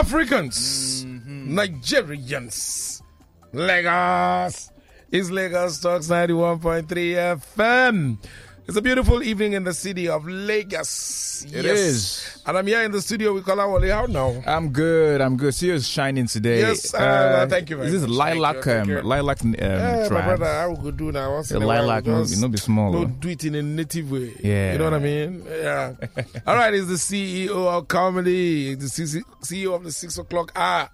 Africans, mm-hmm. Nigerians, Lagos. It's Lagos Talks 91.3 FM. It's a beautiful evening in the city of Lagos. It is. And I'm here in the studio with Kolawole. How now? I'm good. I'm good. See, it's shining today. Yes, uh, thank you very Is this much. lilac, Thank you, thank um, lilac um, Yeah, my brother, I will do now? Once The lilac, no, no be small. Oh. do it in a native way. Yeah. You know what I mean? Yeah. All right, it's the CEO of comedy, the CEO of the six o'clock hour.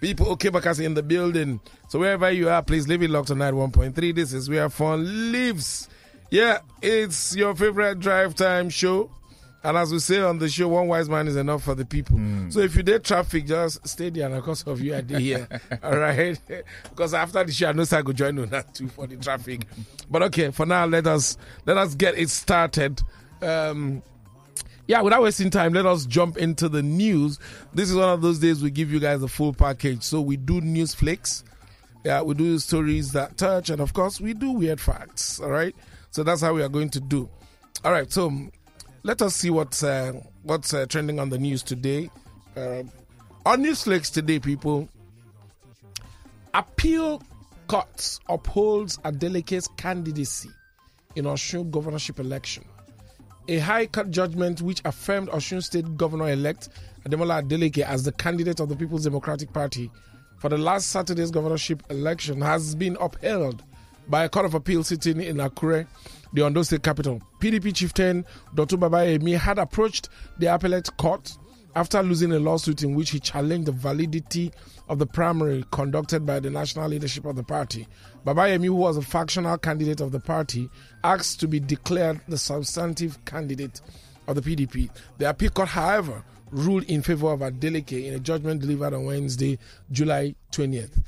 People, okay, because in the building. So wherever you are, please leave it locked on 1.3. This is where fun lives. Yeah, it's your favorite drive time show. And as we say on the show, one wise man is enough for the people. So if you did traffic, just stay there and because of you, I did here. All right. because after the show, I know I go join now too for the traffic. But okay, for now, let us let us get it started. Um, yeah, without wasting time, let us jump into the news. This is one of those days we give you guys the full package. So we do news flicks. Yeah, we do stories that touch, and of course, we do weird facts. All right, so that's how we are going to do. All right, so let us see what's uh, what's uh, trending on the news today. Uh, on news flicks today, people. Appeal court upholds Adeleke's candidacy in Osun governorship election. A high court judgment which affirmed Osun State Governor-elect Ademola Adeleke as the candidate of the People's Democratic Party for the last Saturday's governorship election has been upheld by a court of appeal sitting in Akure, the Ondo State capital. PDP chieftain Dr. Babayemi had approached the appellate court after losing a lawsuit in which he challenged the validity of the primary conducted by the national leadership of the party. Babayemi, who was a factional candidate of the party, asked to be declared the substantive candidate of the PDP. The appeal court, however, ruled in favor of Adeleke in a judgment delivered on Wednesday, July 20th.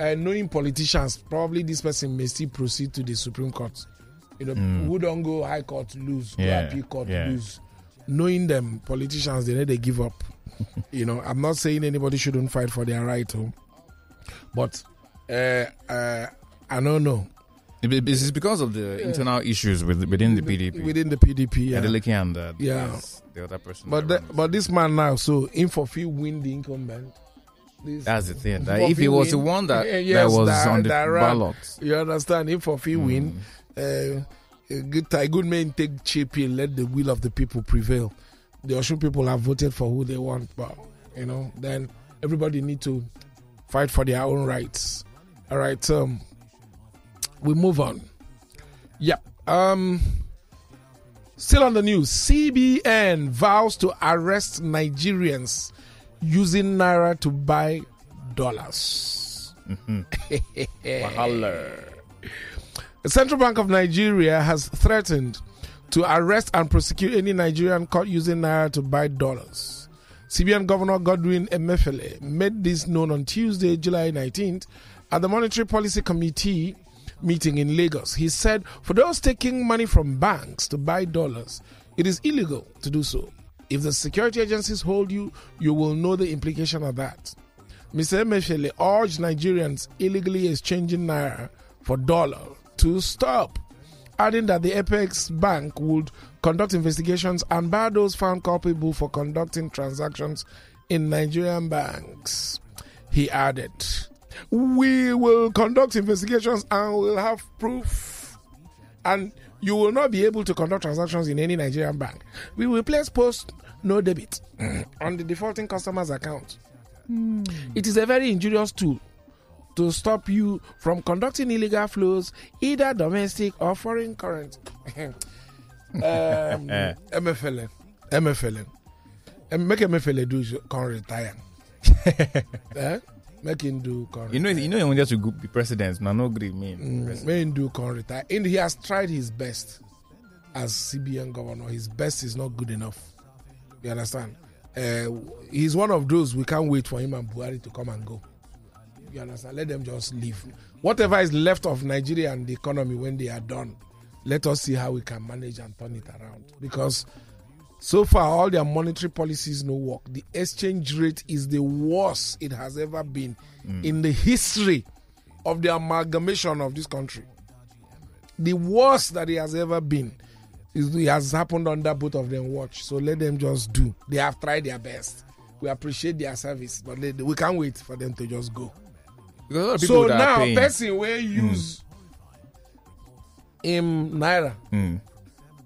Uh, knowing politicians, probably this person may still proceed to the Supreme Court. You know, who don't go High Court lose, go appeal court yeah. lose. Knowing them, politicians, they know they give up. you know, I'm not saying anybody shouldn't fight for their right, oh, but uh, uh, I don't know. It- It's because of the internal issues with, within the PDP. Within the PDP, yeah. Adeleke and uh, Yeah. the other person. But the, but this man now, so in for fee win the incumbent. This, that's the thing. That if he was the one that, Eh, that was that- on the that ballot, you understand? If for fee win, uh, a good a good man take cheap and let the will of the people prevail. The Osun people have voted for who they want, but you know, then everybody need to fight for their own rights. All right, um, we move on. Yeah. Um, still on the news. CBN vows to arrest Nigerians using naira to buy dollars. Mm-hmm. Wahala. The Central Bank of Nigeria has threatened to arrest and prosecute any Nigerian caught using naira to buy dollars. CBN Governor Godwin Emefiele made this known on Tuesday, July 19th, at the Monetary Policy Committee meeting in Lagos. He said, For those taking money from banks to buy dollars, it is illegal to do so. If the security agencies hold you, you will know the implication of that. Mr. Emefiele urged Nigerians illegally exchanging naira for dollar to stop, adding that the Apex Bank would conduct investigations and bar those found culpable for conducting transactions in Nigerian banks. He added, We will conduct investigations and will have proof. And you will not be able to conduct transactions in any Nigerian bank. We will place post no debit on the defaulting customer's account. It is a very injurious tool to stop you from conducting illegal flows, either domestic or foreign currency. um, MFL, MFL, and make MFL do can retire. eh? Make him do can You know, you know, he wanted to go- be president. Now, no agree mean. Mm. Make him do retire. And he has tried his best as CBN governor. His best is not good enough. You understand? Uh, he's one of those we can't wait for him and Buhari to come and go. You understand? Let them just leave. Whatever is left of Nigeria and the economy when they are done, let us see how we can manage and turn it around. Because so far, all their monetary policies no work. The exchange rate is the worst it has ever been in the history of the amalgamation of this country. The worst that it has ever been. is- It has happened under both of them watch. So let them just do. They have tried their best. we appreciate their service, but they, we can't wait for them to just go. Because a lot of people So now, person will use in naira, Mm,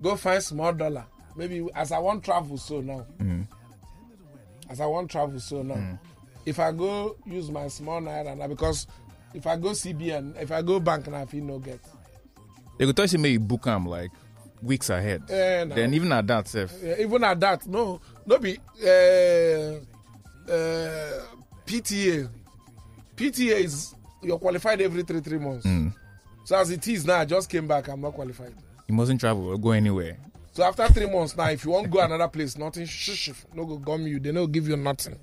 go find small dollar. Maybe as I want travel, so now. mm, As I want travel, so now. If I go use my small naira now, because if I go CBN, if I go bank now, if you no get. they could tell you maybe book them like weeks ahead. Eh, nah. Then even at that, self, Yeah, even at that, no, no be uh, uh, PTA. PTA is you're qualified every three three months. So as it is now, I just came back. I'm not qualified. you mustn't travel or go anywhere. So after three months now, if you want to go another place, nothing shh, shh, no go gum you. They no give you nothing.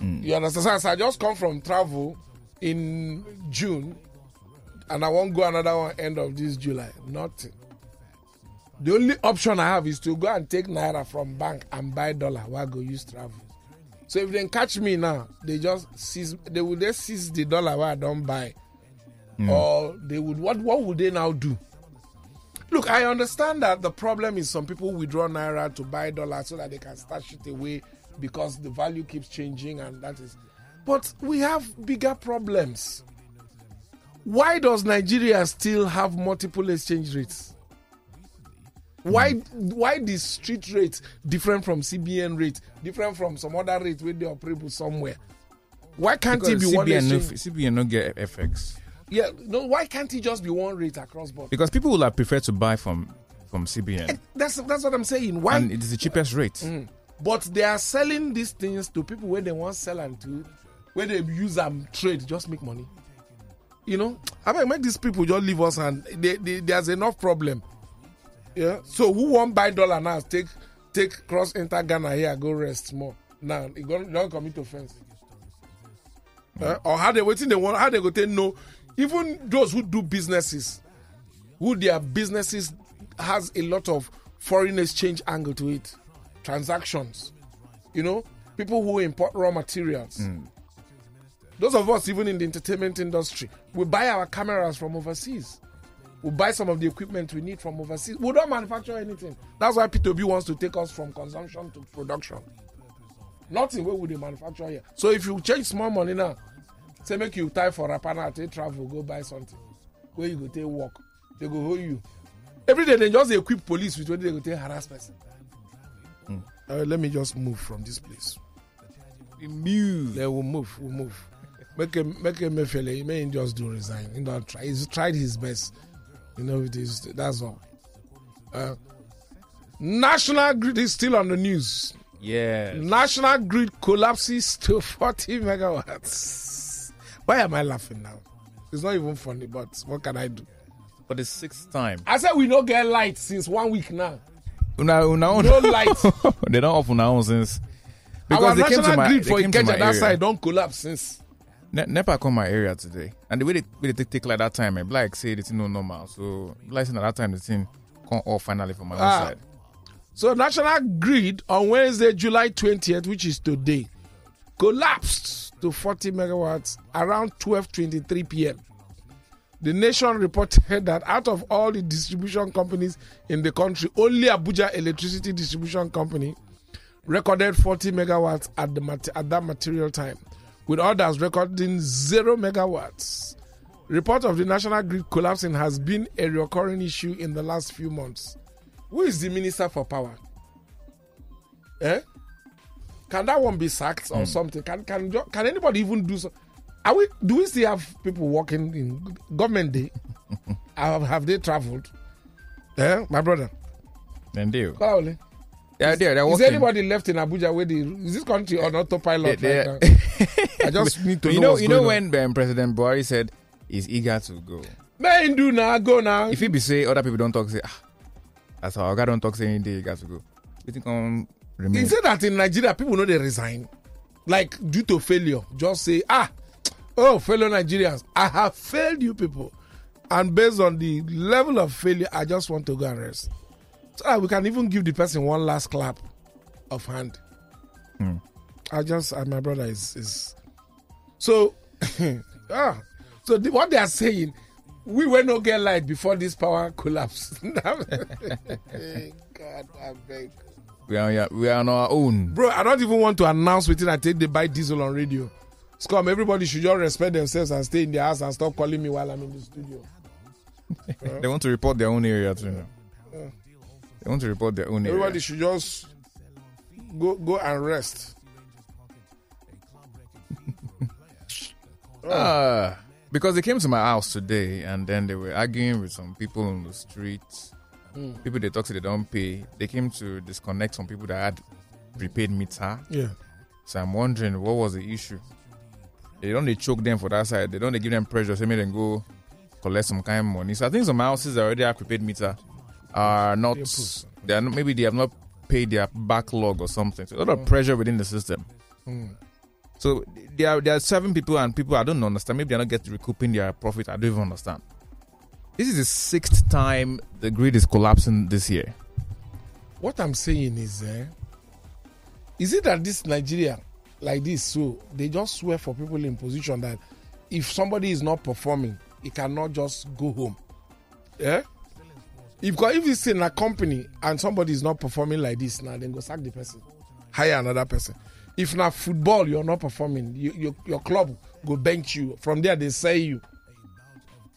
Mm. You understand? So I just come from travel in June, and I won't go another one end of this July. Nothing. The only option I have is to go and take naira from bank and buy dollar while I go use travel. So if they catch me now, they just seize. They will just seize the dollar where I don't buy, mm. or they would. What What would they now do? Look, I understand that the problem is some people withdraw naira to buy dollars so that they can stash it away because the value keeps changing and that is. But we have bigger problems. Why does Nigeria still have multiple exchange rates? Why why the street rate different from CBN rate, different from some other rate where they operate somewhere? Why can't it Because be one CBN, no, exchange? CBN no get FX. Yeah, no. Why can't it just be one rate across board? Because people will have preferred to buy from from CBN. That's that's what I'm saying. Why and it is the cheapest rate. Mm. But they are selling these things to people where they want sell and to where they use them trade, just make money. You know, I mean, make these people just leave us and they, they, there's enough problem. Yeah. So who won't buy dollar now? Take take cross enter Ghana here, go rest more. Now it don't, commit offense. Uh, or how they waiting they want how they go take no. Even those who do businesses, who their businesses has a lot of foreign exchange angle to it, transactions. You know, people who import raw materials. Hmm. Those of us even in the entertainment industry, we buy our cameras from overseas. We buy some of the equipment we need from overseas. We don't manufacture anything. That's why Peter Obi wants to take us from consumption to production. Nothing where would they manufacture here. So if you change small money now, say make you tie for Rapana, take travel, go buy something. Where you go take work. They go hold you. Every day they just equip police with what they go take harass person. Uh, let me just move from this place. We Move. Yeah, we'll move. We'll move. Make him, make him a fella. He may just do resign. He don't try. He's tried his best. You know it is. That's all. Uh, National Grid is still on the news. Yeah. National Grid collapses to 40 megawatts. Why am I laughing now? It's not even funny, but what can I do? For the sixth time. I said we don't get light since one week now. Una, una, No light. they don't off una own since. Our Because they came to my, grid they for came to Ikeja my that area. side don't collapse since. Ne- NEPA come my area today, and the way they, way they take, take like that time, eh, like say the thing no normal. So like saying at that time the thing come off finally from my Ah. own side. So National Grid on Wednesday, July 20th, which is today, collapsed to 40 megawatts around 12:23 p.m. The nation reported that out of all the distribution companies in the country, only Abuja Electricity Distribution Company recorded 40 megawatts at the at that material time, with others recording zero megawatts. Report of the national grid collapsing has been a recurring issue in the last few months. Who is the minister for power? Eh? Can that one be sacked or something? Can can can anybody even do so? Are we? Do we still have people working in government day? have, have they travelled? Eh, my brother. Then they, Kolawole, yeah, they're, they're Is working. anybody left in Abuja where the is this country on autopilot They- right now? I just need to you know. you know when um, President Buhari said he's eager to go. Men do now go now. If he be say other people don't talk, say ah, that's how God don't talk say any day he got to go. You think um remain? He said that in Nigeria, people know they resign, like due to failure. Just say, ah, oh, fellow Nigerians, I have failed you people, and based on the level of failure, I just want to go and rest. So that we can even give the person one last clap of hand. Hmm. I just, uh, my brother is is so, ah, so the, what they are saying. We will not get light before this power collapse. Thank God, I beg. We are, yeah, we are on our own. Bro, I don't even want to announce within I take the buy diesel on radio. Scum, everybody should just respect themselves and stay in their house and stop calling me while I'm in the studio. They want to report their own area too. Now. They want to report their own area. Everybody should just go go and rest. Ah, because they came to my house today and then they were arguing with some people on the streets. People they talk to they don't pay. They came to disconnect some people that had prepaid meter. Yeah. So I'm wondering what was the issue. They don't they choke them for that side. They don't they give them pressure. Say me then go collect some kind of money. So I think some houses that already have prepaid meter are not. They are not, maybe they have not paid their backlog or something. So a lot of pressure within the system. Mm. So there are there are seven people and people I don't understand. Maybe they're not getting recouping their profit. I don't even understand. This is the sixth time the grid is collapsing this year. What I'm saying is, eh, is it that this Nigeria like this, so they just swear for people in position that if somebody is not performing, he cannot just go home. Yeah. If if it's in a company and somebody is not performing like this, now then go sack the person, hire another person. If not football, you're not performing, you, your your club go bench you. From there, they say you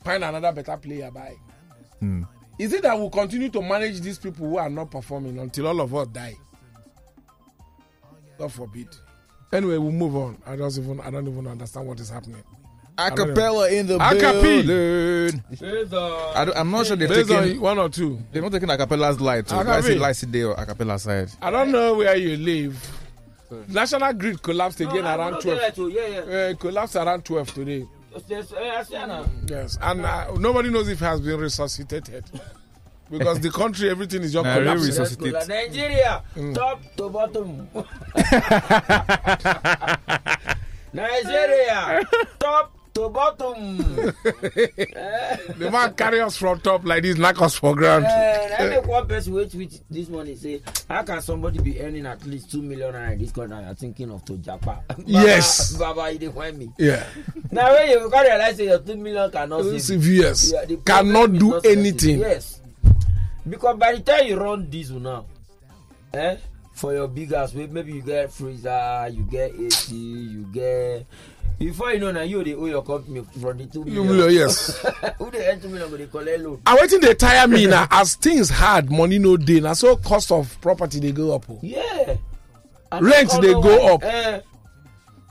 find another better player. Bye. Hmm. Is it that we'll continue to manage these people who are not performing until all of us die? God forbid. Anyway, we'll move on. I don't even I don't even understand what is happening. Acapella in the Acapi. building. I don't, I'm not sure they've Based taken on one or two. They're not taking acapella's light. So I see light or acapella side. I don't know where you live. National grid collapsed again around 12. Yeah, yeah. Uh, collapsed around 12 today. Yes, I see now. Yes. And uh, nobody knows if it has been resuscitated. Because the country, everything is just Nah, really collapsing. Resuscitate. Nigeria, Mm. top to bottom. Nigeria, top to bottom. The man carry us from top like this, knock us for ground. And I make one person wait with this morning say, how can somebody be earning at least two million naira in this country? and You're thinking of to Japa. Yes. Baba, you didn't find me. Yeah. Now when you can realize your two million cannot save you. CVS Yeah, the problem cannot do not anything. Yes. Because by the time you run diesel now, eh, for your big wey maybe you get freezer, you get AC, you get. Before you know now, you dey owe your company from the two You million. will, yes. Who dey earn two million go dey collect loan? And waiting they tire me now. As things hard, money no day. Now so cost of property they go up. Yeah. And Rent dey go up. Eh,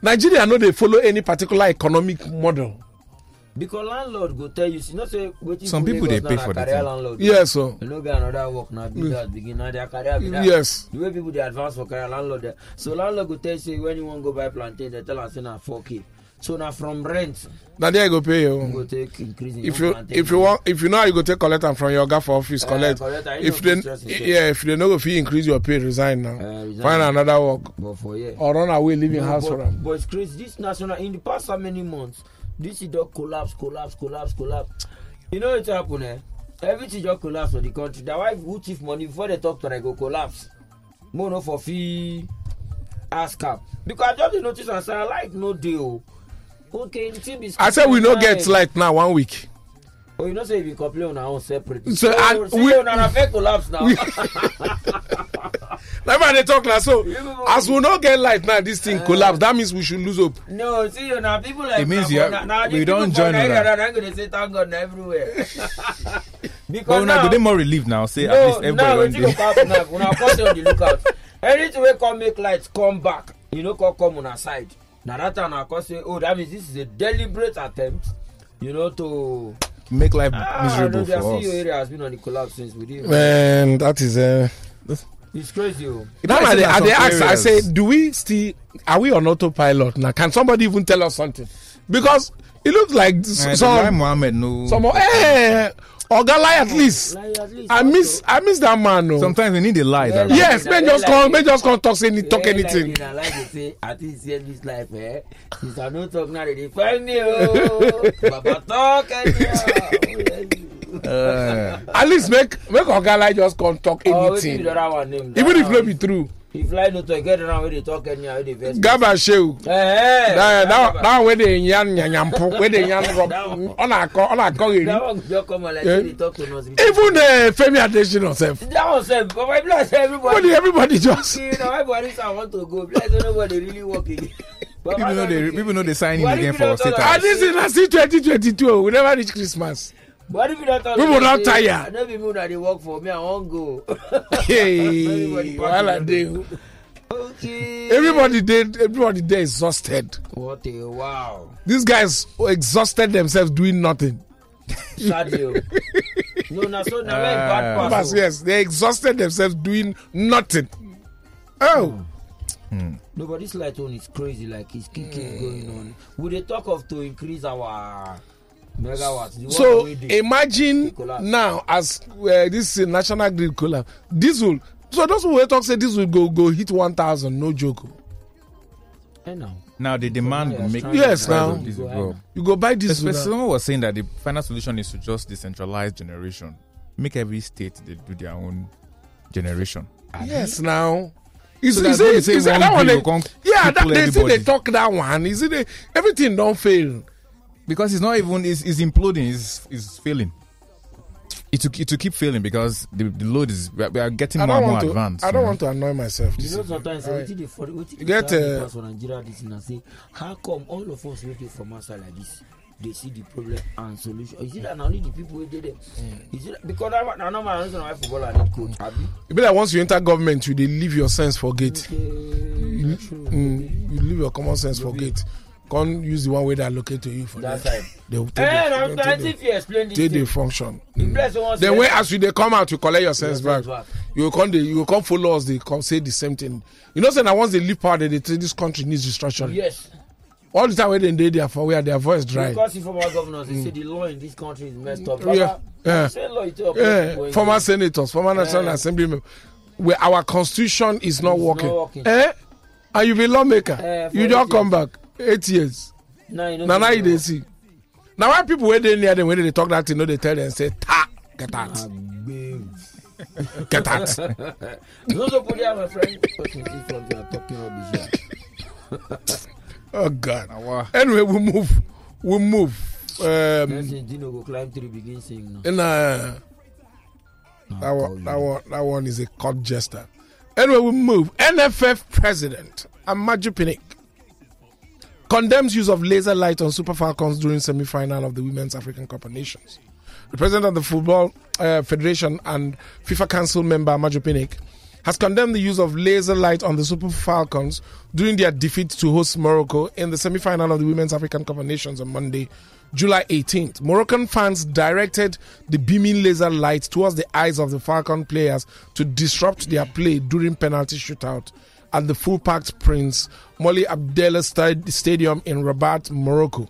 Nigeria no they follow any particular economic model. because landlord go tell you, see, not say wetin Some people dey pay for the thing. landlord. Yes, so You no get another work now, big house begin now their career be that. yes. the way people dey advance for career landlord dey so landlord go tell you say when you wan go buy plantain dey tell am say na four k so na from rent Now there you go pay you go you. take increase in If you if you want if you know how you go take collect am from your guy for office Eh, collect. collect am, you If they yeah if they no go fit increase your pay resign now. Eh, resign. Find another work but for here or run away leaving No, house but, for am. but it's crazy this national in the past how many months this thing don collapse collapse collapse collapse you know wetin happen eh everything just collapse for the country na why who thief money before they talk to am go collapse mo no for fit ask am because i just dey notice am say i like no dey o okay the thing be. I said we no fine. get light now one week. oh you know say you bin complain una own separate. So, oh and see we- una na fair collapse now. Like man they talk now so as we no get light now this thing uh, collapse that means we should lose hope. no see you na people like It means na you for- have- na- na the we people don't for join Nigeria una. na go dey say thank God na everywhere. But because una now go dey more relieved now. Say at no least now everybody wetin don go dey. happen now una come dey on the lookout anything wey come make light come back you no come come una side na that time una come say oh that means this is a deliberate attempt you know to make life ah miserable no for us. area has been on the collapse since we didn't Man, that is uh, it's crazy o. Now I, I dey ask, I say, do we still are we on autopilot now? Can somebody even tell us something? Because it looks like s- Eh, some Mohammed no. some eh Ogalai at least. Like, at least I miss I miss that man. No. Sometimes we need a lie. That- like- Yes, man, just come, man, just come talk any talk Yeah, anything. Like, like they say, at least here this life, eh? Since I no talk now, they dey find me, oh. Baba talk, anyhow. Uh, At least make make Ogalai just come talk Oh, be anything, the other one name? even if That no be true. If lie no talk, get around where they talk anyhow, where they vex. Garba Shehu. Eh, eh. That that Garba. that where they yan nyanyampo, where they yan rob. That one. On a on a That eri. one just come and like Yeah. say they talk to us. Even uh, Femi Adesina sef. That one sef but my bless When everybody everybody just see na why buhari say i want to go bless say nobody really work again. But People my know they God, people know they sign in Buhari again be for don state talk and house. this is na still 2022 we never reach christmas buhari be don talk People don tire. no be me una dey work for me i wan go. hey party dey. Don okay. everybody dey everybody dey exhausted. What a wow. These guys exhausted themselves doing nothing. Sad day no na so na where e Ah. bad Pass, pass oh. yes they exhausted themselves doing nothing. Oh. Hmm. Hmm. No but this light one is crazy like it's keep keep hmm. going on. We dey talk of to increase our megawatts. the one so imagine now as uh, this uh, national grid collapse diesel so those who wey talk say diesel go go hit one thousand no joke o. Eh, now. Now the demand will make Yes, now. diesel Go go high up. you go buy diesel Especially now. someone was saying that the final solution is to just decentralize generation. Make every state they do their own generation. yes now. You So see, that's you when see, you say you see, one that one they, yeah, that, they see they talk that one. You see, they, everything don't fail. Because it's not even it's, it's imploding, it's, it's failing. It will, it will keep failing because the, the load is we are, we are getting more and more to. advanced. I don't know. want to annoy myself. you know sometimes Alright. wetin for wetin get, tell uh, pass for nigeria this na say how come all of us wey dey from outside like this dey see the problem and solution is it that only the people wey dey there is it that because na na my reason why footballer need coach abi. It be like once you enter government, you dey leave your sense for gate. okay true Mm, you leave your common sense for gate. Can't use the one way they allocate to you for that side. They will take eh the- na they take the- you explain this take the thing function. the one Then when as you they come out, you collect your sense back. You will come, dey- you will come follow us. They come say the same thing. You know, say now once they leave power, they, they say this country needs restructuring. yes All the time when they dey there for where their voice dry. because if former governors dey say the law in this country is messed up. Mm. Yeah, yeah. say law up yeah, former senators, former national Yeah. assembly members, where our constitution is not It's not working. working. Eh? And you be lawmaker. For you just come back eight years. Now you know Now now you no. dey see. Now why people wey dey near them when they talk that thing, no they tell them say ta get out, get out. You also put there, my friend. Person see from you are talking rubbish here. oh God. Wow. Anyway, we move. We move. Um, Dino go climb tree begin sing now. in uh, Nah, that one, that one, that one is a court jester. Anyway, we move. NFF president Amaju Pinnick condemns use of laser light on Super Falcons during semi-final of the Women's African Cup of Nations. The president of the Football uh, Federation and FIFA Council member Pinnick has condemned the use of laser light on the Super Falcons during their defeat to host Morocco in the semi-final of the Women's African Cup of Nations on Monday, July 18th. Moroccan fans directed the beaming laser light towards the eyes of the Falcon players to disrupt their play during penalty shootout at the full-packed Prince Moulay Abdellah Sta- Stadium in Rabat, Morocco.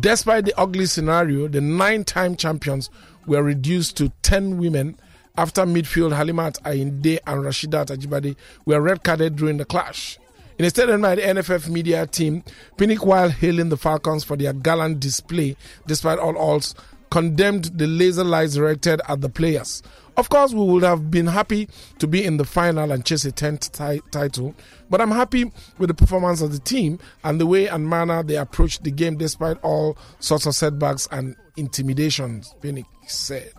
Despite the ugly scenario, the nine time champions were reduced to 10 women after midfield Halimat Ayinde and Rashidat Ajibade were red carded during the clash. In a statement by the NFF media team, Pinnick, while hailing the Falcons for their gallant display despite all odds, condemned the laser lights directed at the players. Of course, we would have been happy to be in the final and chase a 10th ti- title, but I'm happy with the performance of the team and the way and manner they approached the game despite all sorts of setbacks and intimidations, Pinnick said.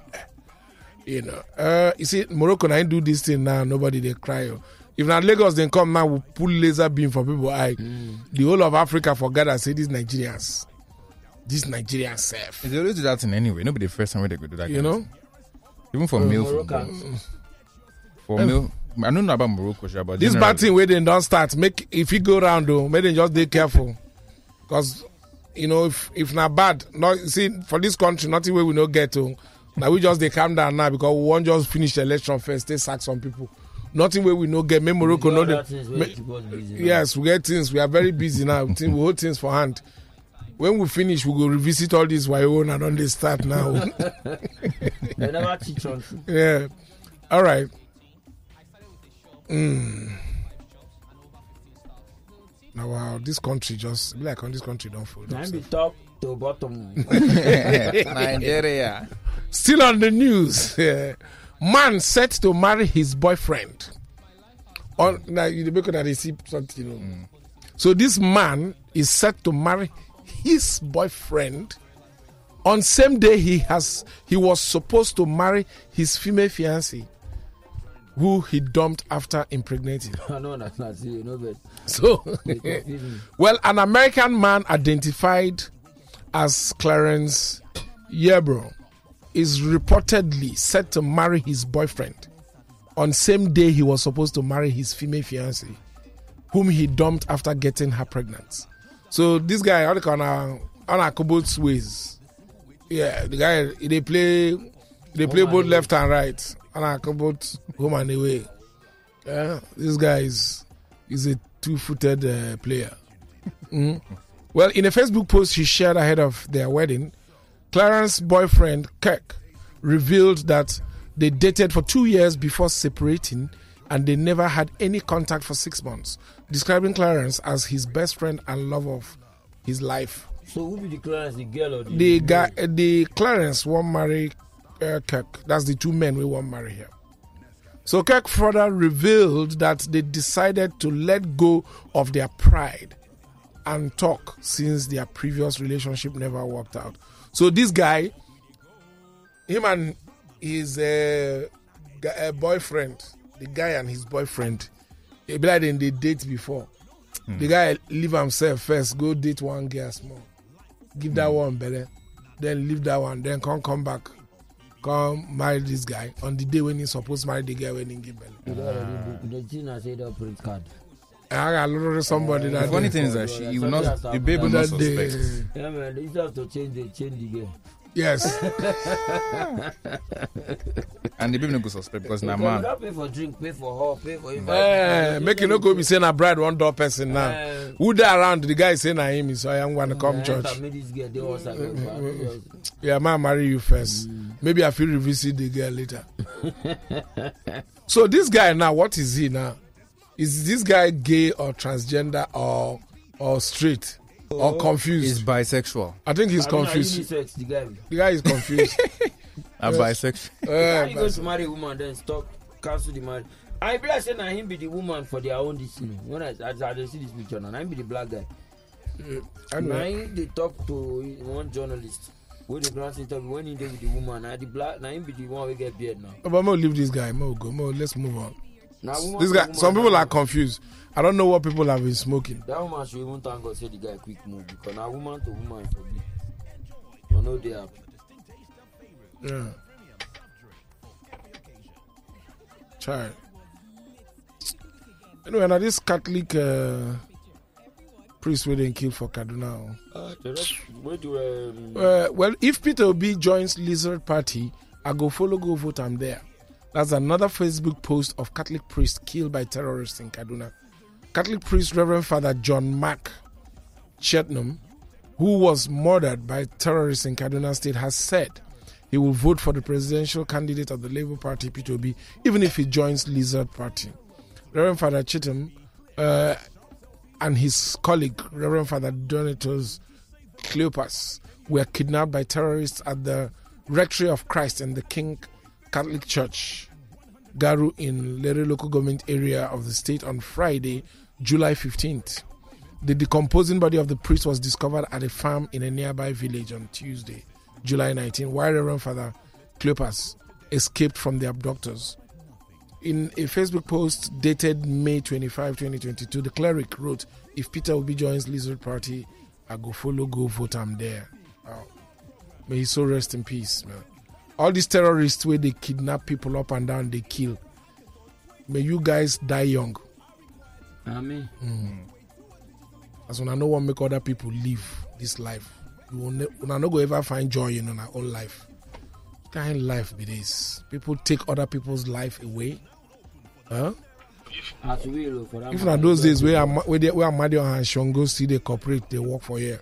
You know, uh, you see, Morocco, I do this thing now, nobody they cry. If not Lagos, then come now, we'll pull laser beam for people. eye. The whole of Africa forget and say these Nigerians, This Nigerian self. They always do that thing anyway. Nobody the first time where they go do that. You know? thing. Even for male football. Moroccans. For male, I don't know about Morocco, sure, but This generally- bad thing where they don't start. Make if you go round though, make them just be careful. Cause you know, if if not bad, not see for this country, nothing where we no get to. Now we just they calm down now because we want just finish the election first, they sack some people. Nothing where we no get. Make Morocco no. Yes, we get things. We are very busy now. Thing- we hold things for hand. When we finish, we go revisit all this why own and on they start now. They never teach on true. yeah. All right. Mm. Now wow, this country just be like on this country don't fold. Na up, be top to bottom. Nigeria. Still on the news. yeah. Man set to marry his boyfriend. On now you make that they see something, you know. So this man is set to marry his boyfriend on same day he has he was supposed to marry his female fiancée. who he dumped after impregnating. See, you know, but So, they confuse me. well, an American man identified as Clarence Yebro is reportedly set to marry his boyfriend on same day he was supposed to marry his female fiancée, whom he dumped after getting her pregnant. So this guy, on a on a both ways. Yeah, the guy they play they play both and left and right. On a both home and away. Yeah, this guy is is a two-footed uh, player. Mm. Well, in a Facebook post she shared ahead of their wedding, Clarence's boyfriend Kirk revealed that they dated for two years before separating and they never had any contact for six months, describing Clarence as his best friend and love of his life. So who be the clients, the girl or the The guy, uh, the Clarence won't marry uh, Kirk. That's the two men we won't marry here. So Kirk further revealed that they decided to let go of their pride and talk since their previous relationship never worked out. So this guy, him and his uh, uh, boyfriend, the guy and his boyfriend, they be like in they date before. Hmm. The guy leave himself first, go date one girl small, give that hmm. one better, then leave that one, then come come back, come marry this guy on the day when he's supposed to marry the girl when he give belly. You don't already. The thing I said print card. I got literally somebody The that funny thing is that she, you will not, the babe will not that day, suspect. Yeah, man. They have to change the change the girl. Yes, And the babe no go suspect because na Because you man. don't pay for drink, pay for her, pay for invite. Eh, make you no go be saying a bride one door person now. Eh, Who there around the guy say na him, so I am gonna come church. enter, Meet this girl. They was like, oh, Yeah, man, marry you first. Maybe I feel revisit the girl later. so this guy now, what is he now? Is this guy gay or transgender or or straight or confused? He's confused? bisexual. I think he's I mean, na confused. unisex, the guy. The guy is confused. A bisexual. How Eh, you going to marry a woman then stop cancel the marriage? I be like say na him be the woman for their own this thing. When I as I dey see this picture now, na him be the black guy. I Na know. him talk to one journalist wey dey grant interview when he dey with the woman. Na the black na him be the one wey get beard now. But mo leave this guy. Mo go. Mo let's move on. This guy. Some people are confused. I don't know what people have been smoking. That woman should even thank God say the guy quick move because na woman to woman for me. But no dey happy. Yeah. Child. Anyway, now this Catholic uh, priest we didn't kill for Kaduna. Uh, um, Uh, well, if Peter Obi joins Lizard Party, I go follow, go vote. I'm there. That's another Facebook post of Catholic priest killed by terrorists in Kaduna. Catholic priest Reverend Father John Mark Cheitnum, who was murdered by terrorists in Kaduna State, has said he will vote for the presidential candidate of the Labour Party, Peter Obi, even if he joins Lizard Party. Reverend Father Cheitnum uh, and his colleague, Reverend Father Donatus Cleopas, were kidnapped by terrorists at the Rectory of Christ in the King Catholic Church, Garu, in Lere local government area of the state on Friday, July 15th. The decomposing body of the priest was discovered at a farm in a nearby village on Tuesday, July 19, while Reverend Father Cleopas escaped from the abductors. In a Facebook post dated May 25, 2022, the cleric wrote, If Peter Obi joins Lizard Party, I go follow, go vote, I'm there. Wow. May he so rest in peace, man. All these terrorists where they kidnap people up and down, they kill. May you guys die young. I mean, hmm. As when I know what make other people live this life. You will ne- una no go ever find joy in our own life. What kind of life be this? People take other people's life away. Huh? as we look for that. If man, those days where I'm where they where Amadi and Shango see they cooperate, they work for here.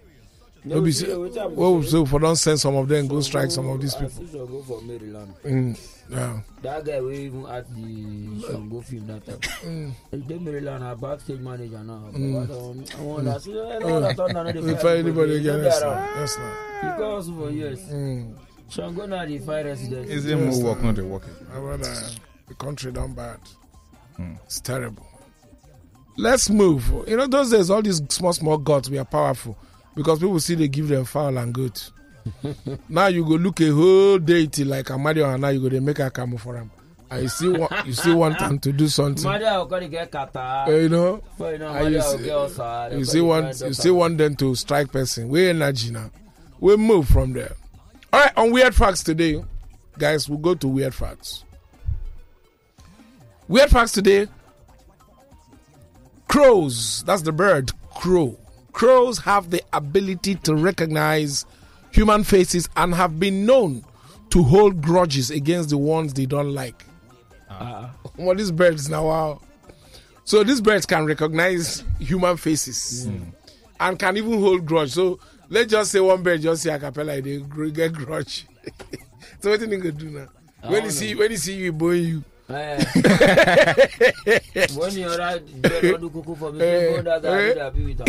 No, No be we say, see- we tell them well, say- so for don't send some of them go strike some of these people. see go for Maryland. Mm, yeah. That guy we even at the Shango film that time. Mm. He dey Maryland, a backstage manager now. Mm. But I don't- see, no, that one, no, they We fire find anybody again. dey Yes, around. sir. Yes, sir. He go hustle for years. Mm. Shango na the fire residence. Is it more work, not the work? My brother, the country done bad. Hmm. It's terrible. Let's move. You know, those days, all these small, small gods we are powerful because people see they give them foul and good. now you go look a whole deity like Amadio and now you go they make a camo for him. and you still want you still want them to do something. Mother will go to get kata. Uh, you know, For you know, and you, get you still want you still want them to strike person. We energy now. We move from there. All right, on weird facts today, guys, we'll go to weird facts. Weird facts today. Crows, that's the bird, crow. Crows have the ability to recognize human faces and have been known to hold grudges against the ones they don't like. Ah. Well, these birds now, wow. So these birds can recognize human faces and can even hold grudge. So let's just say one bird just say a cappella, they get grudge. so what do you think they do now? When you see when you see you, boy, you. When you are doing do kuku for me, eh. eh. say, go that guy, do that, be with her.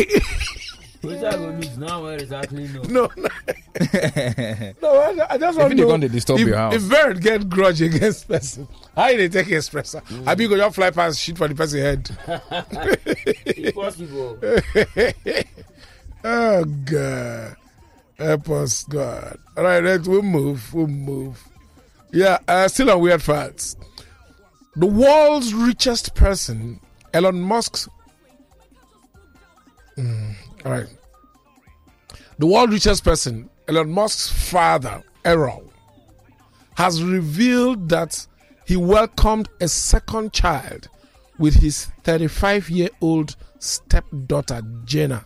Which I go lose now where exactly no. no, no, no I, I just want If to know come, they disturb if, your house. if bird get grudge against person, how they take expressor? Mm. I be go just fly past shit for the person head. Impossible. Oh God, help us, God. All right, let's we'll move. We'll move. Yeah, uh, still on weird facts. The world's richest person, Elon Musk's. Mm, all right. The world's richest person, Elon Musk's father, Errol, has revealed that he welcomed a second child with his 35 year old stepdaughter, Jenna,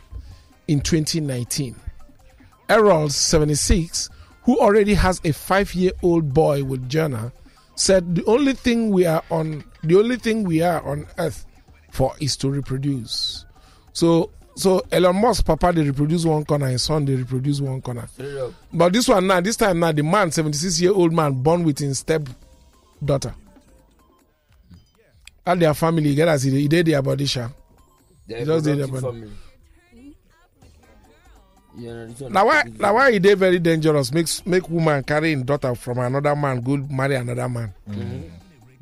in 2019. Errol, 76, who already has a five year old boy with Jenna, said the only thing we are on the only thing we are on earth for is to reproduce. So so Elon Musk papa they reproduce one corner, his son they reproduce one corner. But this one now, this time now, the man, 76 year old man, born with his step daughter. And their family, get as he did their body sha. The Just did that, man. family. You know, this one Now why is- now why it dey very dangerous? Makes make woman carry him daughter from another man, go marry another man. Mhm.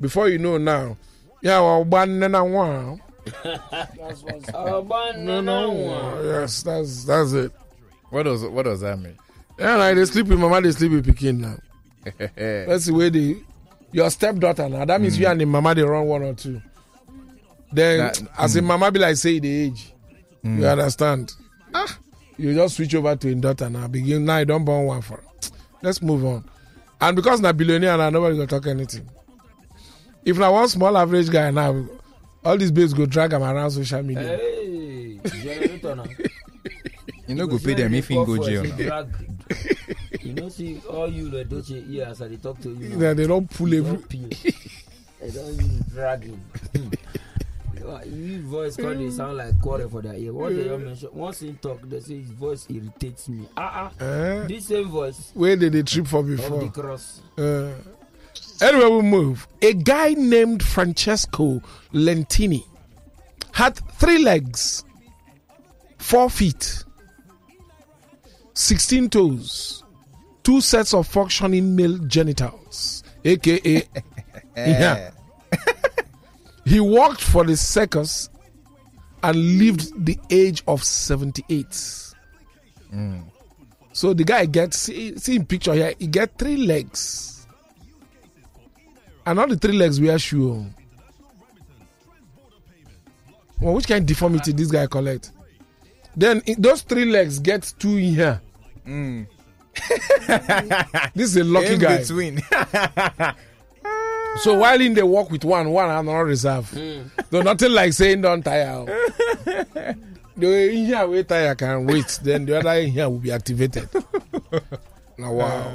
Before you know now, yeah, well, one na one. Oh, man, no, no, no. Yes, that's that's it. What does what does that mean? Yeah, like they sleep with mama, they sleep with pikin now. That's the way they your stepdaughter now. That means you and the mama they run one or two. Then That- as a mama be like say the age. You understand? Ah, you just switch over to a daughter now. Begin now you don't born one for. Let's move on. And because na billionaire now nobody gonna talk anything. If na one small average guy now, all these babes go drag him around social media. Hey, generator now. You know, go pay them if he go jail. You know, see all you the Doche ears as they talk to you. now. Then they don't pull every Don't peel. They don't use dragging. His voice call they sound like quarrel for their ear. What they don't mention? Once he talk, they say his voice irritates me. Ah ah. eh? This same voice where did they trip for of the before? cross. Uh, anyway, we move. A guy named Francesco Lentini had three legs, four feet, 16 toes, two sets of functioning male genitals, aka, yeah. He worked for the circus and lived the age of 78. So the guy gets see, see in picture here, he get three legs. And all the three legs wear shoe. Well, which kind of deformity this guy collect? Then those three legs get two in here. Mm. This is a lucky In guy. between. So while in they walk with one, one and not reserve. So nothing like saying don't tire. the in here wait tire can wait, then the other in here will be activated. now wow.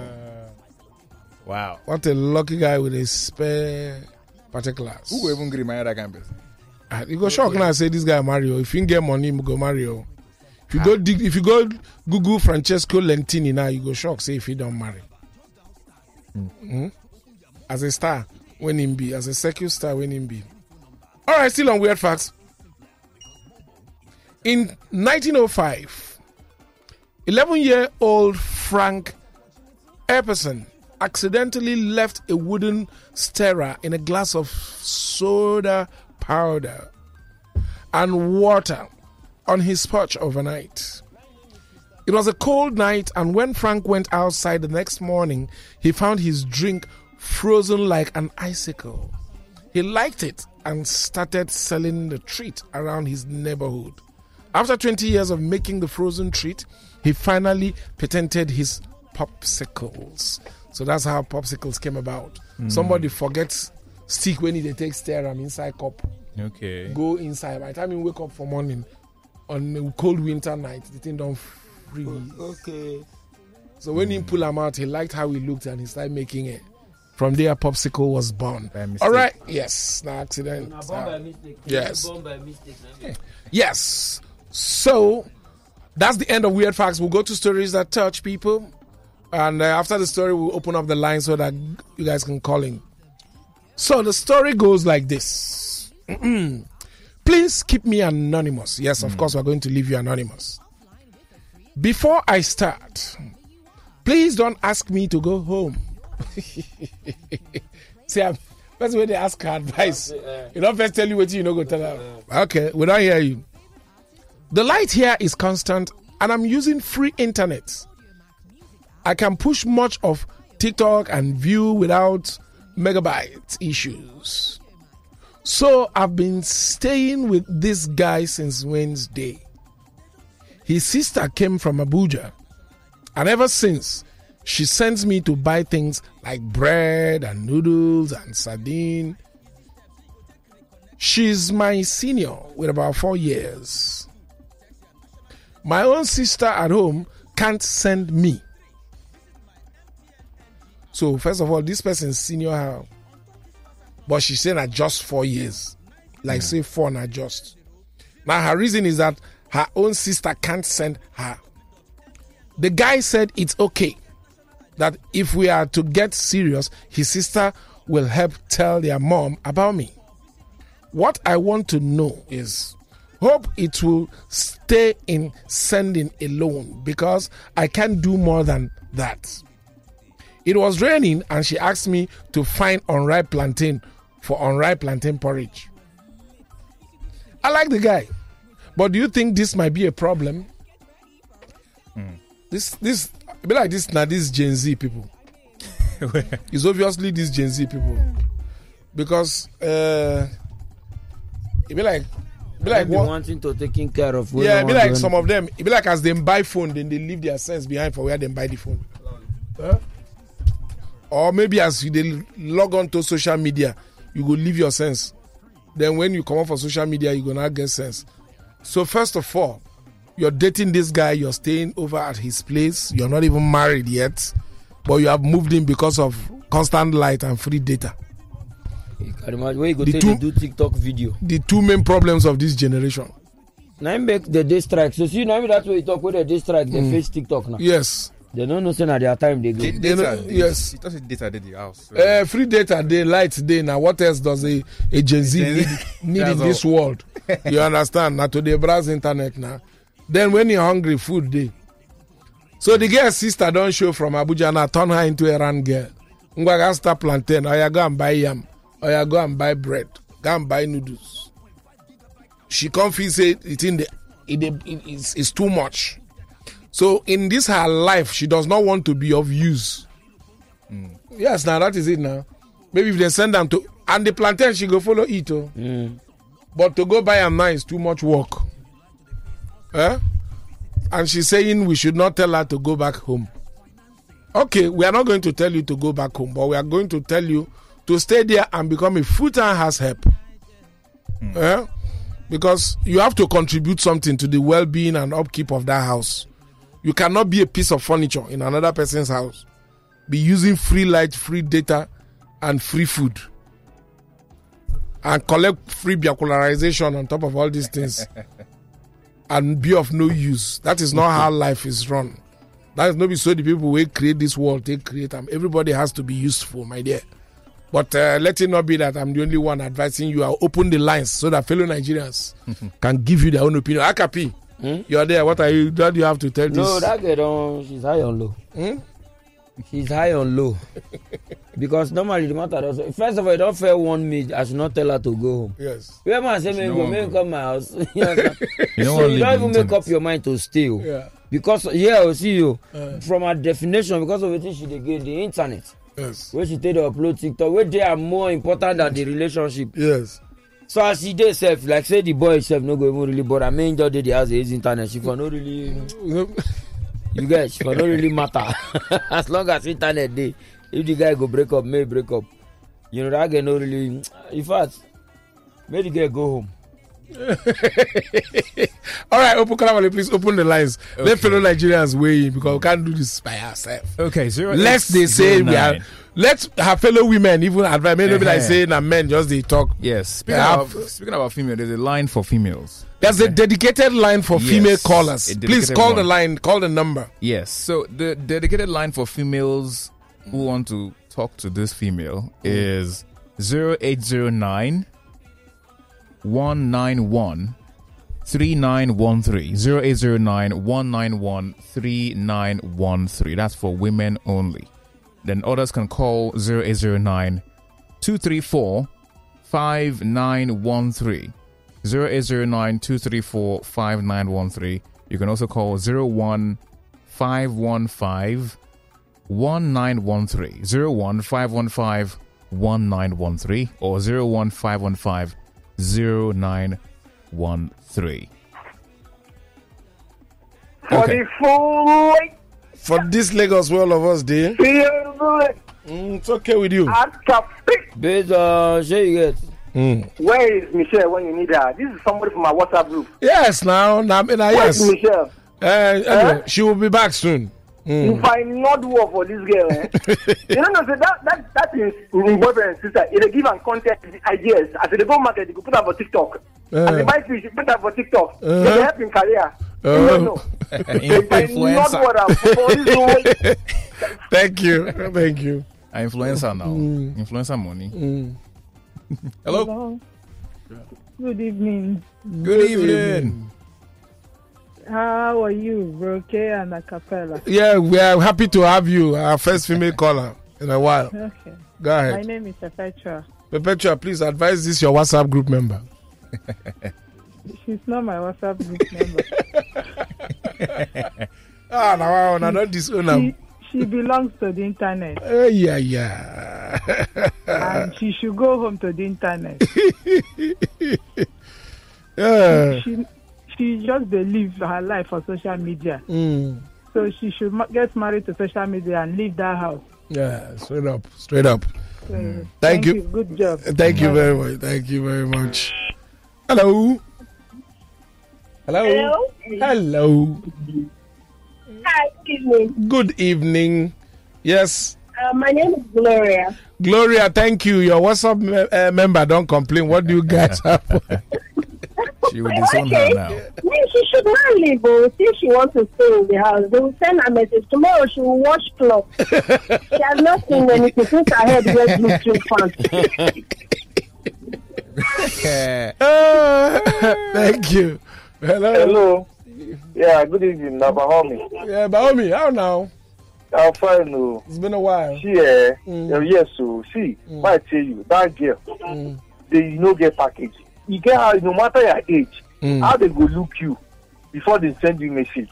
wow. What a lucky guy with a spare particulars. Who go even agree my other campus? Ah, You go shock now say this guy Mario. If you get money, you go Mario. If you go dig, if you go Google Francesco Lentini now, you go shock say if he don't marry. Mhm. As a star, when him be as a circuit star, when him be. All right, still on weird facts. In 1905, 11-year-old Frank Epperson accidentally left a wooden stirrer in a glass of soda powder and water on his porch overnight. It was a cold night, and when Frank went outside the next morning, he found his drink frozen like an icicle. He liked it and started selling the treat around his neighborhood. After 20 years of making the frozen treat, he finally patented his popsicles. So that's how popsicles came about. Hmm. Somebody forgets stick when he take stir am inside cup. Okay. Go inside. By the time you wake up for morning on a cold winter night, the thing don't freeze. Okay. So when he hmm. pull him out, he liked how he looked and he started making it. From there, popsicle was born. By mistake. All right. Yes. No accident. Na born by mistake. Yes. Born by mistake. Yes. So that's the end of weird facts. We'll go to stories that touch people, and uh, after the story, we'll open up the line so that you guys can call in. So the story goes like this. Please keep me anonymous. Yes, of course, we're going to leave you anonymous. Before I start, please don't ask me to go home. See, I'm, that's when they ask her advice. You don't first tell you what you know, go tell her. Okay, we don't hear you. The light here is constant, and I'm using free internet. I can push much of TikTok and view without megabyte issues. So I've been staying with this guy since Wednesday. His sister came from Abuja, and ever since, she sends me to buy things like bread and noodles and sardine. She's my senior with about four years. My own sister at home can't send me. So, first of all, this person's senior her, but she's saying at just four years. Like, say, four and just. Now, her reason is that her own sister can't send her. The guy said it's okay that if we are to get serious, his sister will help tell their mom about me. What I want to know is hope it will stay in sending alone because I can't do more than that. It was raining and she asked me to find unripe plantain for unripe plantain porridge. I like the guy, but do you think this might be a problem? Hmm. This this it be like this now these Gen Z people. it's obviously these Gen Z people because uh, it be like it be like what, wanting to taking care of. yeah, it be like some of them. It be like as they buy phone, then they leave their sense behind for where they buy the phone. Huh? Or maybe as you they log on to social media, you go leave your sense. Then when you come up for social media, you go not get sense. So first of all, you're dating this guy, you're staying over at his place, you're not even married yet, but you have moved in because of constant light and free data. You can imagine where you go The two- do TikTok video. The two main problems of this generation. Now im make the day strike. So see now me that way you talk wey the day strike Mm. face TikTok now. Yes. They no know say na their time dey go. Da- They know- yes. It doesn't data at the house. so- Uh, free data day, light day. Now, what else does a, a Gen Z need, need in this world? You understand? Now, to the browse internet now. Then, when you're hungry, food day. So, the girl's sister don't show from Abuja now, turn her into a run girl. Ngwa start plantain, or you go and buy yam, or you go and buy bread, go and buy noodles. She come feel say it in the it, it, it's, it's too much. So in this her life, she does not want to be of use. Yes, now that is it now. Maybe if they send them to and the plantain, she go follow it. Oh. Mm. But to go buy am now is too much work. Eh? And she's saying we should not tell her to go back home. Okay, we are not going to tell you to go back home, but we are going to tell you to stay there and become a full-time house help. Eh? Because you have to contribute something to the well-being and upkeep of that house. You cannot be a piece of furniture in another person's house. Be using free light, free data, and free food. And collect free biocularization on top of all these things. and be of no use. That is not how life is run. That is not be so the people will create this world, they create them. Everybody has to be useful, my dear. But uh, let it not be that I'm the only one advising you. I'll open the lines so that fellow Nigerians can give you their own opinion. Akapi, Hmm? you're there. What are you? What do you have to tell No, this? No, that girl don she's high on low. Hmm? She's high on low. because normally the matter does first of all, you don fair warn me I should not tell her to go home. Yes. Where man say make go, make come my house. You don't so you don't even make up your mind to stay. o. Yeah. Because yeah, o see you Uh. from her definition because of wetin she dey get the internet. Yes. wey she take dey upload tiktok wey dey am more important than the relationship Yes. so as e dey sef like say the boy sef no go even really bother make him just dey the house dey use internet she for no really you get she for no really matter as long as internet dey if the guy go break up may break up you know that girl no really in fact make the girl go home. All right, open Kalabali, please open the lines. Let fellow Nigerians weigh in because we can't do this by ourselves. Okay, zero. Let's they say we are. Let's have fellow women even advise. Maybe like Uh-huh. saying that men just they talk. Yes. Speaking, Yeah, of, speaking about female, there's a line for females. There's a dedicated line for Yes, female callers. Please call the line. Call the number. Yes. So the dedicated line for females who want to talk to this female is 0809 191 3913. 0809 191 3913. That's for women only. Then others can call 0809 234 5913. 0809 234 5913. You can also call 01 515 1913. 01 515 1913 or 01 515 0913. For Okay. the full For this Lagos, where all of us did. beautiful Mm, it's okay with you. Akapi. based on shey you get. Mm. Where is Michelle when you need her? This is somebody from my WhatsApp group. Yes, now, now, now Where yes. is Michelle? Uh, anyway, Eh? she will be back soon. Mm. If I not work for this girl, eh? you know, no, say that that that is in boyfriend and sister. If they give am content ideas, as they go market, they go put am for TikTok. Uh. As they buy fish, they put am for TikTok. Uh-huh. They help in career. Uh. You don't know. If I not work for this whole Thank you. Thank you. An influencer now. Influencer money. Hello. Hello. Good evening. Good evening. How are you, Broke and Acapella? Yeah, we are happy to have you, our first female caller in a while. Okay. Go ahead. My name is Perpetua. Perpetua, please advise this your WhatsApp group member. She's not my WhatsApp group member. Ah, now, now, don't disown her. She, she belongs to the internet Eh, yeah, yeah. and she should go home to the internet. yeah. She she just believes her life for social media. Mm. So she should get married to social media and leave that house. Yeah, straight up, straight up. So, Thank you. Good job. Thank you very much. Thank you very much. Hello. Hello. Hello. Hello. Hi, excuse me. Good evening. Yes, Uh, my name is Gloria. Gloria. Thank you. Your WhatsApp me- uh, member don't complain. What do you guys have? She will disown her now. No, she should not leave. Oh, since she wants to stay in the house, they will send her message. Tomorrow she will watch clock. she has not seen anything since her head went blue too fast. Ah, Thank you. Hello. Hello. Yeah, good evening, Nabahomi. Yeah, Baomi, how now? I'm fine. Oh. It's been a while. See, eh, Mm. uh, yes, so see, Mm. I tell you, that girl, Mm. they no get package. You get how, no matter your age, Mm. how they go look you before they send you message.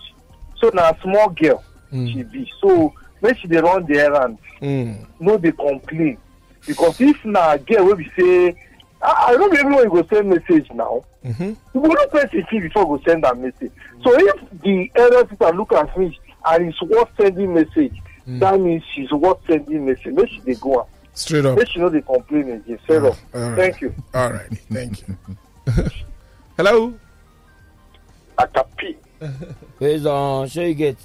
So now, small girl, Mm. she be. So, when she dey run the errand, Mm. no dey complain. Because if na girl wey be say, I, I no be everyone you go send message now. Mhm. You go look person see before you go send that message. So if the elder sister look at me and it's worth sending message, that means she's worth sending message. Make she dey go am. Straight up. Make she no dey complain again. Straight up. All right. Thank you. All right. Thank you. Hello. Akapi. based on shey you get.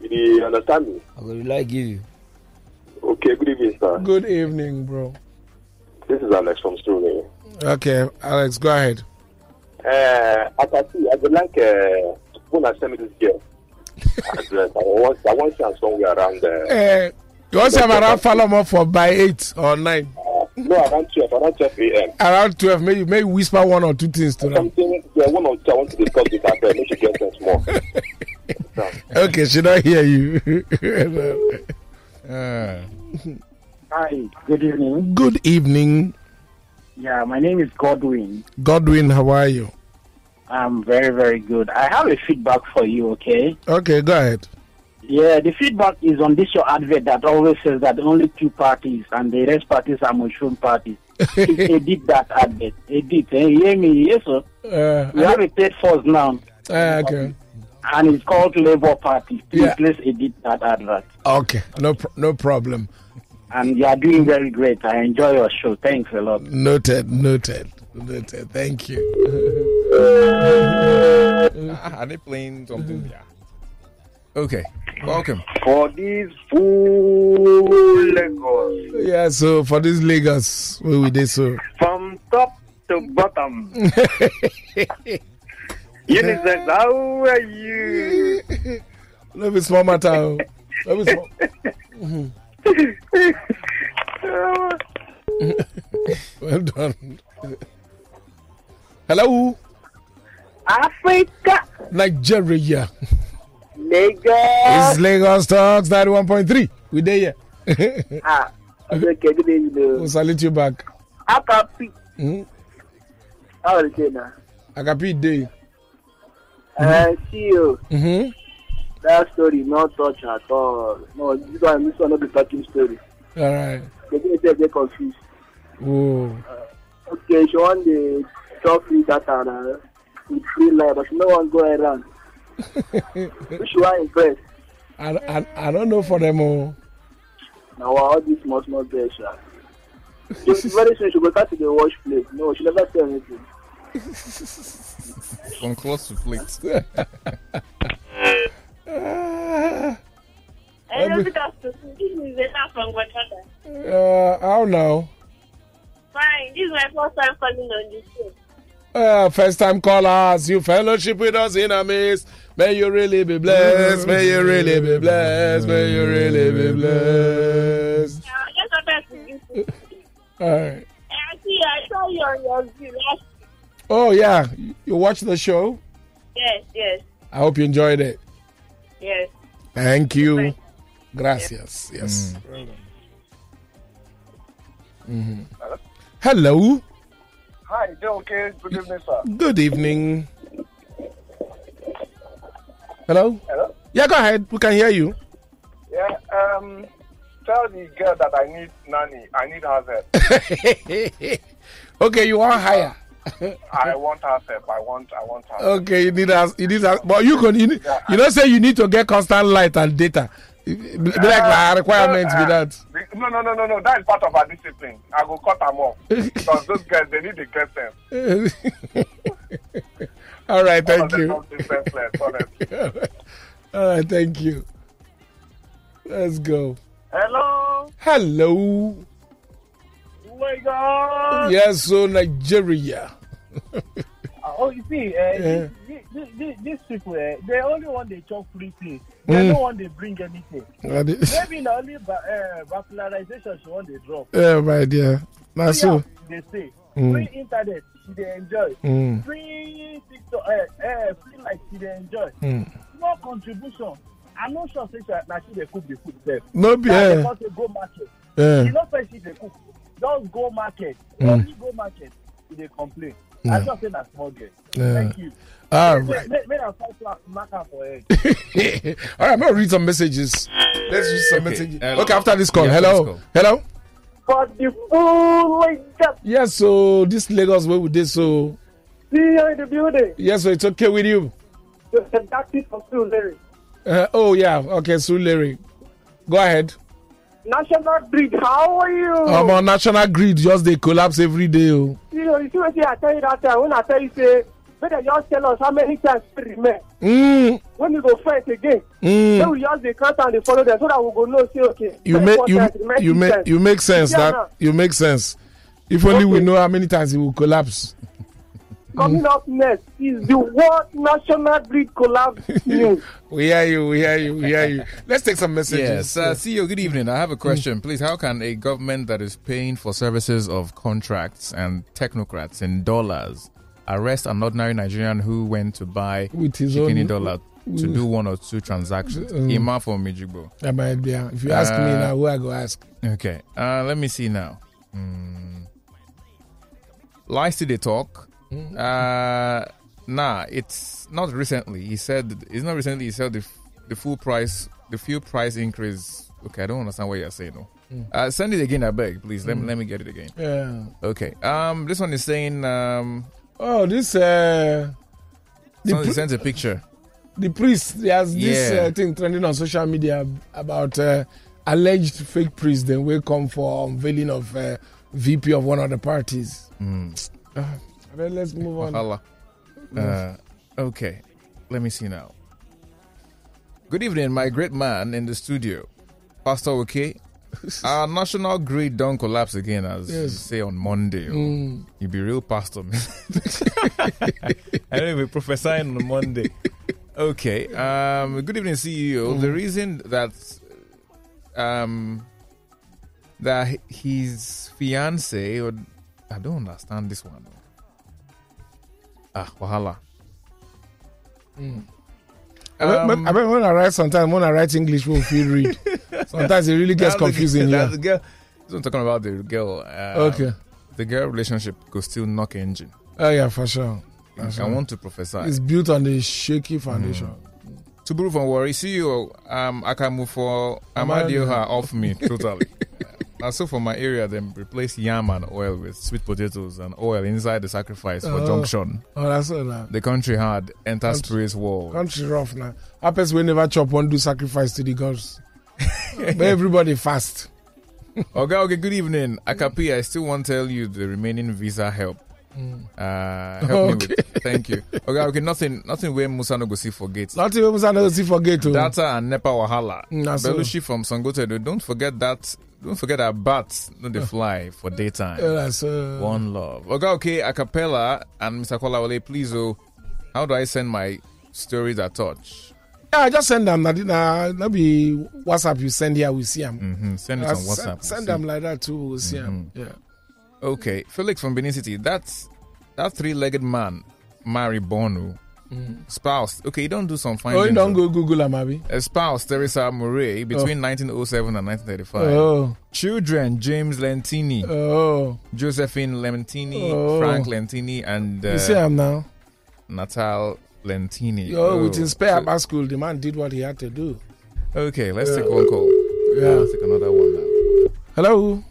You understand me? i go like give you. Okay, good evening, sir. Good evening, bro. This is Alex from Stoney. Okay, Alex, go ahead. Uh, Akapi, I would like uh, when I send me this girl address, I want, I want her somewhere around uh, Eh, you want some around Falomo for by eight or nine? uh, no, around 12, around 12 a.m. Around twelve, maybe maybe whisper one or two things to them. Something, yeah, one or two I want to discuss with her, but make she get sense more. Okay, she don't hear you. Uh, Hi, good evening. Good evening, Yeah, my name is Godwin. Godwin. How are you? I'm very, very good. I have a feedback for you, okay? Okay, go ahead. Yeah, the feedback is on this your advert that always says that only two parties and the rest parties are mushroom parties. Edit that advert. Edit. Eh? You hear me? Yes, sir. Uh, We have a third force now, uh, okay. and it's called Labour Party. Please, Yeah. please edit that advert. Okay. No, pro- no problem. And you are doing very great. I enjoy your show. Thanks a lot. Noted. Noted. Noted. Thank you. Are they playing something? Yeah. Okay. Welcome. For this full Lagos, Yeah. So for this Lagos, where we did so. from top to bottom. Unisex, how are you? No be small matter. oh. No be small. Well done. Hello, Africa, Nigeria. Lagos. It's Lagos Talks 91.3. We there, yeah. Ah, okay, good evening. We'll salute you back. Akapi. Mm. How are you now? Agapi Day. Uh, see you. Mm-hmm. That story not touch at all. No, this one, this one not the talking story. All right. They get they get confused. Whoa. Okay, she want the talk free data uh, with free life, but she no one go around. Who she want impress? I, I, I don't know for them all. Now all this must not be sure. So very soon she go start to the wash plate. No, she never say anything. From close to plate. Ah, Hello, good afternoon. This is Zena from Guatemala. uh, I don't know. Fine. This is my first time calling on the show. Uh, first time callers, you fellowship with us in a midst. May you really be blessed. May you really be blessed. May you really be blessed. I just wanted to give. All right. I see, I saw you on your last. Oh, yeah. You watched the show? Yes, yes, I hope you enjoyed it. yes. Thank you. Right. Gracias. Yes. Mhm. Hello. Hi, it okay? Good evening, sir. Good evening. Hello? Hello? Yeah, go ahead. We can hear you. Yeah, um, tell the girl that I need nanny. I need her help. okay, you want higher. I want her help. I want, I want her Okay, you need us. You need us. But you can. You, need, you don't say you need to get constant light and data. Be like my requirements be uh, that. No, no, no, no, no. That is part of our discipline. I will cut them off because those guys they need to get them. All right, thank you. All right, thank you. Let's go. Hello, Hello. Lagos. Yes, so Nigeria. Oh, you see, uh, Yeah. these, these, these, these people, uh, they only want they chop free things. Mm. They don't want they bring anything. Maybe the only uh, popularization she want they drop. Yeah, my dear. That's so. They say Mm. free internet, she they enjoy. Mm. Free TikTok, uh, uh, free life, she they enjoy. Mm. Small contribution. I'm not sure say na she dey cook the food sef. No be- because they go market. Eh. She no say she dey cook. Just go market. Mm. Only go market. She dey complain. I Yeah. just say na small girl. Yeah. Thank you. All Make- right. Make make am five flat for head. All right, I'm gonna read some messages. Let's read some Okay, messages. hello. Okay, after this call. Yeah, Hello. call. Hello. For the full Lagos. Yes, so this Lagos where we did so. See you in the building. Yes, so it's okay with you. The seductive of two lyrics. Uh, oh yeah. Okay, so Larry, go ahead. National Grid, how are you? I'm on national grid. Just they collapse every day. Oh. You know, you see what I tell you that time when I tell you say, better just tell us how many times we remain. Mm, When we go fight again, Mm. then we just the count and they follow them so that we go know say okay. you make you you make you make sense. That you make sense. If only we know how many times it will collapse. Coming up next is the World National Grid Collapse News. We hear you. We hear you. We hear you. Let's take some messages. Yes, uh, CEO, good evening. I have a question. Please, how can a government that is paying for services of contracts and technocrats in dollars arrest an ordinary Nigerian who went to buy With his Shikini own- dollar to do one or two transactions? Mm. Ima from Mijibo. That might be. uh, If you ask me Uh, now, who I go ask? Okay, uh, let me see now. Mm. Lies to the talk. Mm. Uh, nah, it's not recently. He said it's not recently. He said the, the full price the fuel price increase. Okay, I don't understand what you're saying. No. Mm. Uh, send it again, I beg, please. Let me Mm. let me get it again. Yeah. Okay. Um, this one is saying um. Oh, this uh, the, Somebody pri- sent a picture. the priest. There's this Yeah. uh, thing trending on social media about uh, alleged fake priest. Then will come for unveiling of uh, VP of one of the parties. Mm. Then let's move on. Wahala. Uh, okay, let me see now. Good evening, my great man in the studio, Pastor Okay. Our national grid don't collapse again, as you say on Monday. oh. Mm. You be real pastor, man. I don't even prophesying on Monday. Okay. Um. Good evening, CEO. Mm. The reason that um that his fiance or I don't understand this one. Ah, wahala. Mm. I bet- Um, I bet when I write sometimes when I write English, we'll feel read. Sometimes it really gets That's the- confusing. Yeah. the girl. So I'm talking about the girl. Um, Okay. The girl relationship could still knock engine. Oh yeah, for sure. For I sure. want to prophesy. It's built on the shaky foundation. To Tuburu from Warri, CEO, um, I can move for Amadio. Amadioha off me totally. uh, so for my area, then replace yam and oil with sweet potatoes and oil inside the sacrifice for Oh. junction. Oh, that's all that. The country hard, enter Country- spirits wall. Country rough now. Happens we never chop one do sacrifice to the gods. but everybody fast. Okay, okay, good evening. Akapi, I still want to tell you the remaining visa help. Mm. Uh, help me with, thank you. Okay, okay, nothing, nothing where Musa no go see for gates. Nothing we must not see forget to. Data and Nepa Wahala. Mm, so. Belushi from Sangote, don't forget that. Don't forget that bats no they fly for daytime. Yeah, that's, uh, One love. Okay, okay, acapella and Mr. Kolawole, please. Oh, how do I send my stories that touch? Yeah, I just send them. Nah, that be WhatsApp you send here, we see them. Mm-hmm. Send it Uh, on send- WhatsApp. Send, we'll. Mm-hmm. them like that too. We'll see them. Yeah. Okay, Felix from Benin City. That's that three-legged man, Mary Bonu, Mm. spouse. Okay, you don't do some fine. Oh, you don't go Google them, Abi. A spouse, Teresa Murray, between 1907 and 1935. Oh. Children, James Lentini, Oh. Josephine Lentini, Oh. Frank Lentini, and uh, You see him now. Natal Lentini. Yo, with Oh, Inspire so- Abba School, the man did what he had to do. Okay, let's Yeah. take one call. Yeah. Let's take another one now. Hello.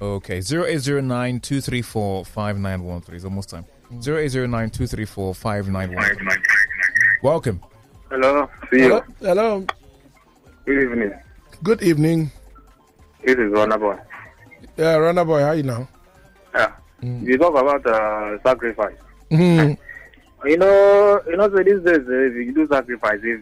Okay, 0809 234 5913. It's almost time. 0809 234 5913. Welcome. Hello, see Hello. you. Hello. Good evening. Good evening. This is Runner Boy. Yeah, Runner Boy, how you now? Yeah. You talk about uh, sacrifice. Mhm. You know, you know, so these days, uh, if you do sacrifice, if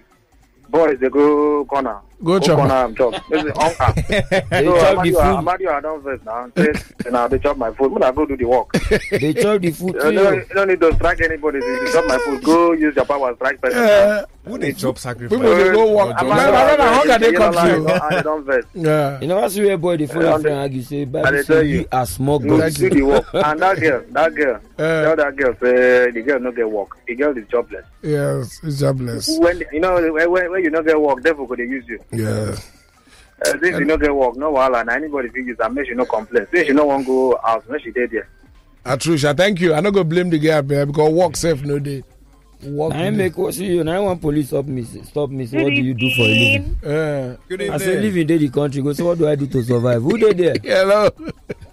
boys they go corner, Go chop. corner and chop. This is hunger. They so chop the food. Amadio, I don't vex now. Now they chop my food. When I go do the work. They chop the food You don't, you don't need to strike anybody. You chop my food, go use your power and strike uh, person. Yeah. Who they chop sacrifice? People they go walk. Or Man, just- man, man, hunger they come to you. I don't vex. Yeah. You never see where boy the follow Yeah, friend argue say I Bible dey say tell you you. are small No, goat. do the work. And that girl, that girl, Uh, tell that girl say the girl no get work. The girl is jobless. yes, it's jobless. When you know when, when when you no get work, devil go dey use you. Yeah. Uh, since you no get work, no wahala. Na anybody fit use am. Make she no complain. Since she no wan go house, make she dey there. Atrusha, thank you. I not go blame the guy there because work safe no day. Work. I ain't make what see you. Now I want police stop me. Stop me. Say, what do you do for a living? Uh, Good I say evening. living day the country. Go say what do I do to survive? Who they there? hello.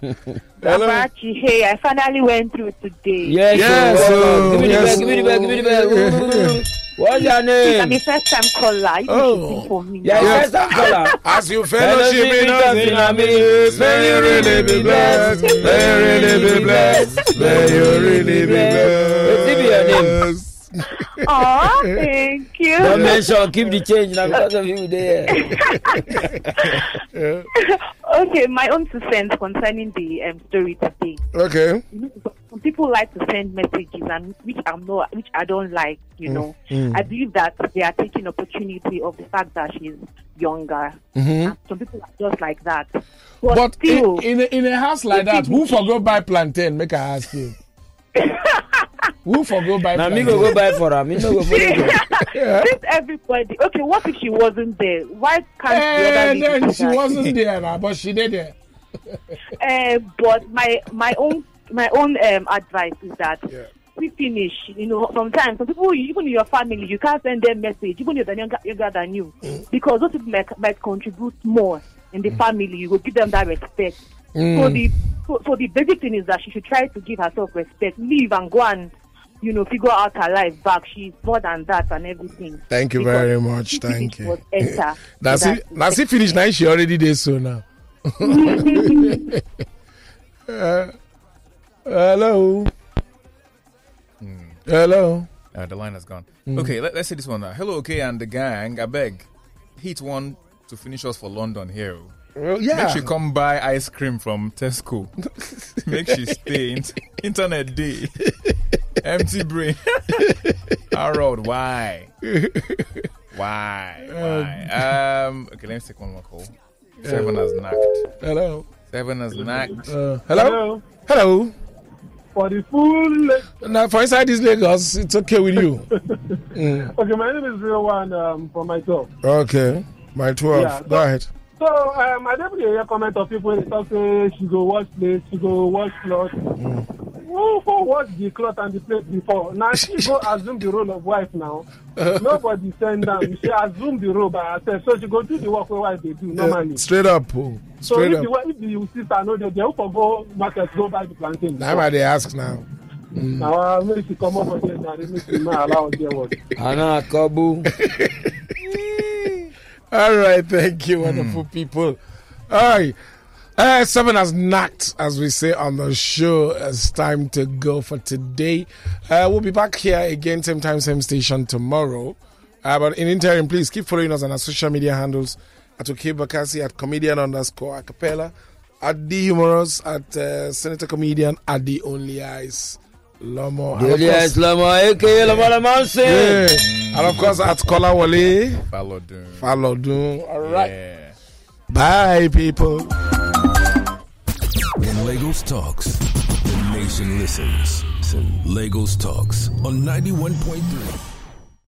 hello. Abachi, hey, I finally went through today. Yes, Yes, sir. oh, give me the yes, bag. Give me the bag. Give me the bag. What's your I'm name? a first time caller. You Oh. should for me. Yeah, Yes. yes, I'm caller. As you Fellowship fellowship in in us us in in our our midst. midst, may you really be blessed. May you really be blessed. May you really be What's it be your name? Blessed. Oh, thank you. Don't mention. Keep the change now because of you there. Yeah. Okay, my own two cents concerning the um, story today. Okay. You know, some people like to send messages, and which I'm not, which I don't like. You know, mm. I believe that they are taking opportunity of the fact that she's younger. Mhm. Some people are just like that. But, But still, in, in, a, in a house like that, who forgot buy plantain? Make I ask you. who for go buy Now me plantain? go go buy for her. Me no go follow you. Yeah. since everybody, okay, what if she wasn't there? Why can't the other lady then she that? wasn't there now, but she did there. Uh, but my my own my own um, advice is that Yeah. we finish. You know, sometimes some people, even in your family, you can't send them message, even if they're younger, younger than you, because those people might, might contribute more in the family. You will give them that respect. So Mm. the so, so the basic thing is that she should try to give herself respect, leave and go and you know figure out her life back. She's more than that and everything. Thank you Because very much. Thank you. was enter. That's So it. That's it. Finished now. She already did so now. Uh, hello. Hello. Uh, the line has gone. Mm. Okay, let, us say this one now. Hello, okay, and the gang. I beg, hit one to finish us for London here. Well, yeah. Make she come buy ice cream from Tesco. Make she stay. In- internet day. Empty brain. Harold, why? Why? Why? Um. Okay, let me take one more call. Seven has knocked. Hello. Seven has knocked. Uh, hello. Hello. For the full. Now, for inside this Lagos, it's okay with you. Mm. Okay, my name is Real One um, from myself. Okay. My 12. Yeah, Go ahead. So um, I definitely hear comment of people they talk say she go wash plate, she go wash cloth. Who for wash the cloth and the plate before? Now she go assume the role of wife now. Nobody send down. She assume the role by herself. So she go do the work wey wife dey do normally. Uh, straight up. oh. so Straight if up. the, wife- if the sister no dey there, who for go market go buy the plantain? Now why they ask now. Now uh, make she comot for there na make she no allow work. Ana Kabu. All right, thank you, wonderful people. All right. Uh, seven has knocked, as we say on the show. It's time to go for today. Uh, we'll be back here again, same time, same station tomorrow. Uh, but in interim, please keep following us on our social media handles at OK Bakasi, at comedian underscore acapella, at the humorous, at uh, Senator Comedian, at the only eyes. Lomo. And of Daily course- Islama, aka Lomo Yeah. Lamansi. And of course, at Kolawole. Follow Doom. Follow Doom. All right. Yeah. Bye, people. When Lagos talks, the nation listens. Listen, Lagos talks on 91.3